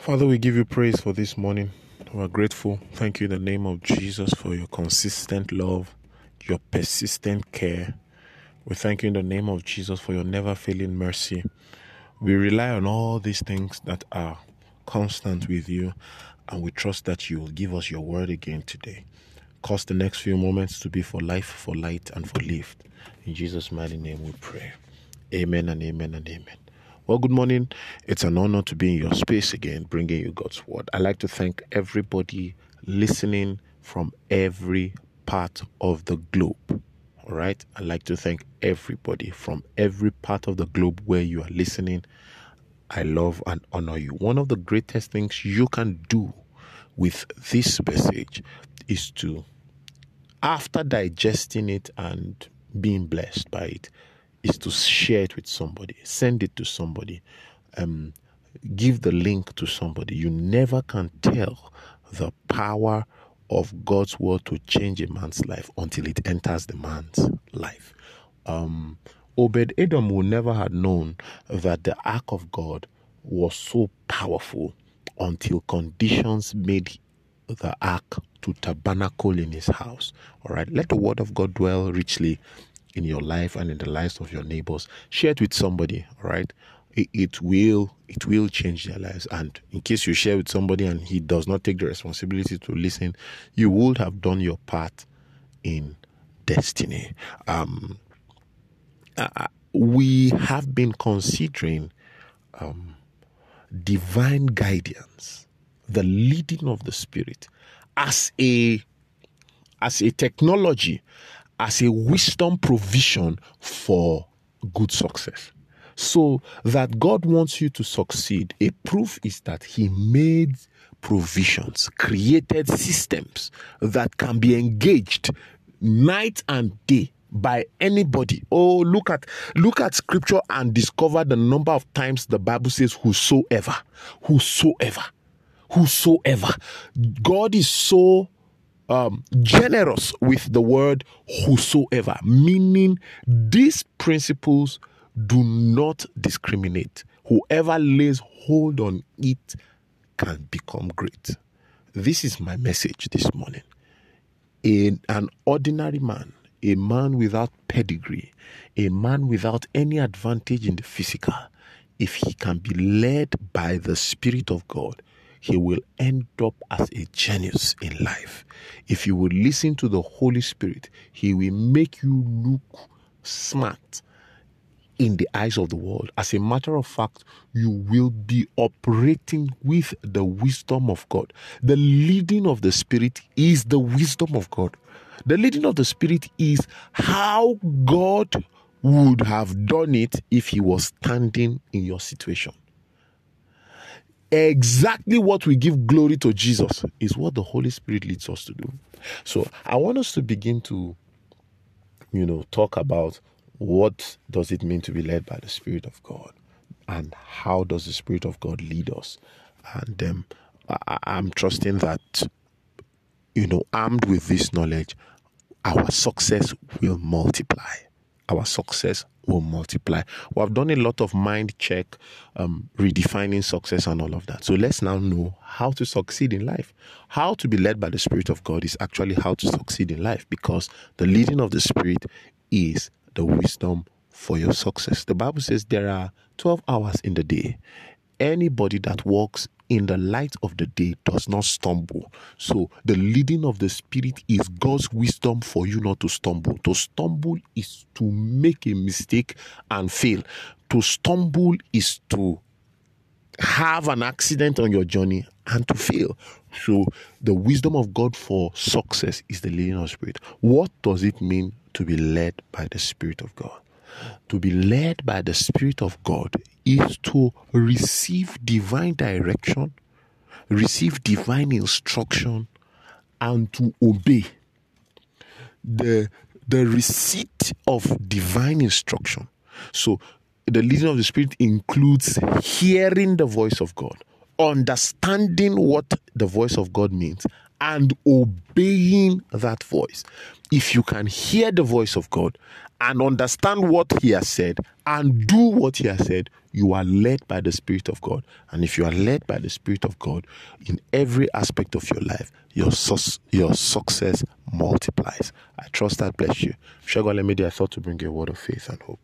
Father, we give you praise for this morning. We're grateful. Thank you in the name of Jesus for your consistent love, your persistent care. We thank you in the name of Jesus for your never failing mercy. We rely on all these things that are constant with you, and we trust that you will give us your word again today. Cause the next few moments to be for life, for light, and for lift. In Jesus' mighty name we pray. Amen and amen and amen. Well, good morning. It's an honor to be in your space again, bringing you God's word. I'd like to thank everybody listening from every part of the globe. All right. I'd like to thank everybody from every part of the globe where you are listening. I love and honor you. One of the greatest things you can do with this message is to, after digesting it and being blessed by it, is to share it with somebody, send it to somebody, um, give the link to somebody. You never can tell the power of God's word to change a man's life until it enters the man's life. Um, Obed Edom would never have known that the ark of God was so powerful until conditions made the ark to tabernacle in his house. All right, let the word of God dwell richly in your life and in the lives of your neighbors. Share it with somebody, all right? It, it will it will change their lives. And in case you share with somebody and he does not take the responsibility to listen, you would have done your part in destiny. Um, uh, we have been considering um, divine guidance, the leading of the Spirit, as a as a technology as a wisdom provision for good success. So that God wants you to succeed, a proof is that He made provisions, created systems that can be engaged night and day by anybody. Oh, look at look at scripture and discover the number of times the Bible says whosoever, whosoever, whosoever. God is so um, generous with the word whosoever, meaning these principles do not discriminate. Whoever lays hold on it can become great. This is my message this morning. In an ordinary man, a man without pedigree, a man without any advantage in the physical, if he can be led by the Spirit of God, he will end up as a genius in life. If you will listen to the Holy Spirit, He will make you look smart in the eyes of the world. As a matter of fact, you will be operating with the wisdom of God. The leading of the Spirit is the wisdom of God. The leading of the Spirit is how God would have done it if He was standing in your situation exactly what we give glory to Jesus is what the Holy Spirit leads us to do. So I want us to begin to, you know, talk about what does it mean to be led by the Spirit of God and how does the Spirit of God lead us. And um, I'm trusting that, you know, armed with this knowledge, our success will multiply. Our success will multiply. We have done a lot of mind check, um, redefining success, and all of that. So let's now know how to succeed in life. How to be led by the Spirit of God is actually how to succeed in life because the leading of the Spirit is the wisdom for your success. The Bible says there are 12 hours in the day. Anybody that walks in the light of the day does not stumble. So the leading of the Spirit is God's wisdom for you not to stumble. To stumble is to make a mistake and fail. To stumble is to have an accident on your journey and to fail. So the wisdom of God for success is the leading of the Spirit. What does it mean to be led by the Spirit of God? To be led by the Spirit of God is to receive divine direction, receive divine instruction, and to obey. The, the receipt of divine instruction. So, the leading of the Spirit includes hearing the voice of God, understanding what the voice of God means, and obeying that voice. If you can hear the voice of God and understand what He has said and do what He has said, you are led by the Spirit of God. And if you are led by the Spirit of God in every aspect of your life, your, su- your success multiplies. I trust that bless you. Shagwale Media, I thought to bring you a word of faith and hope.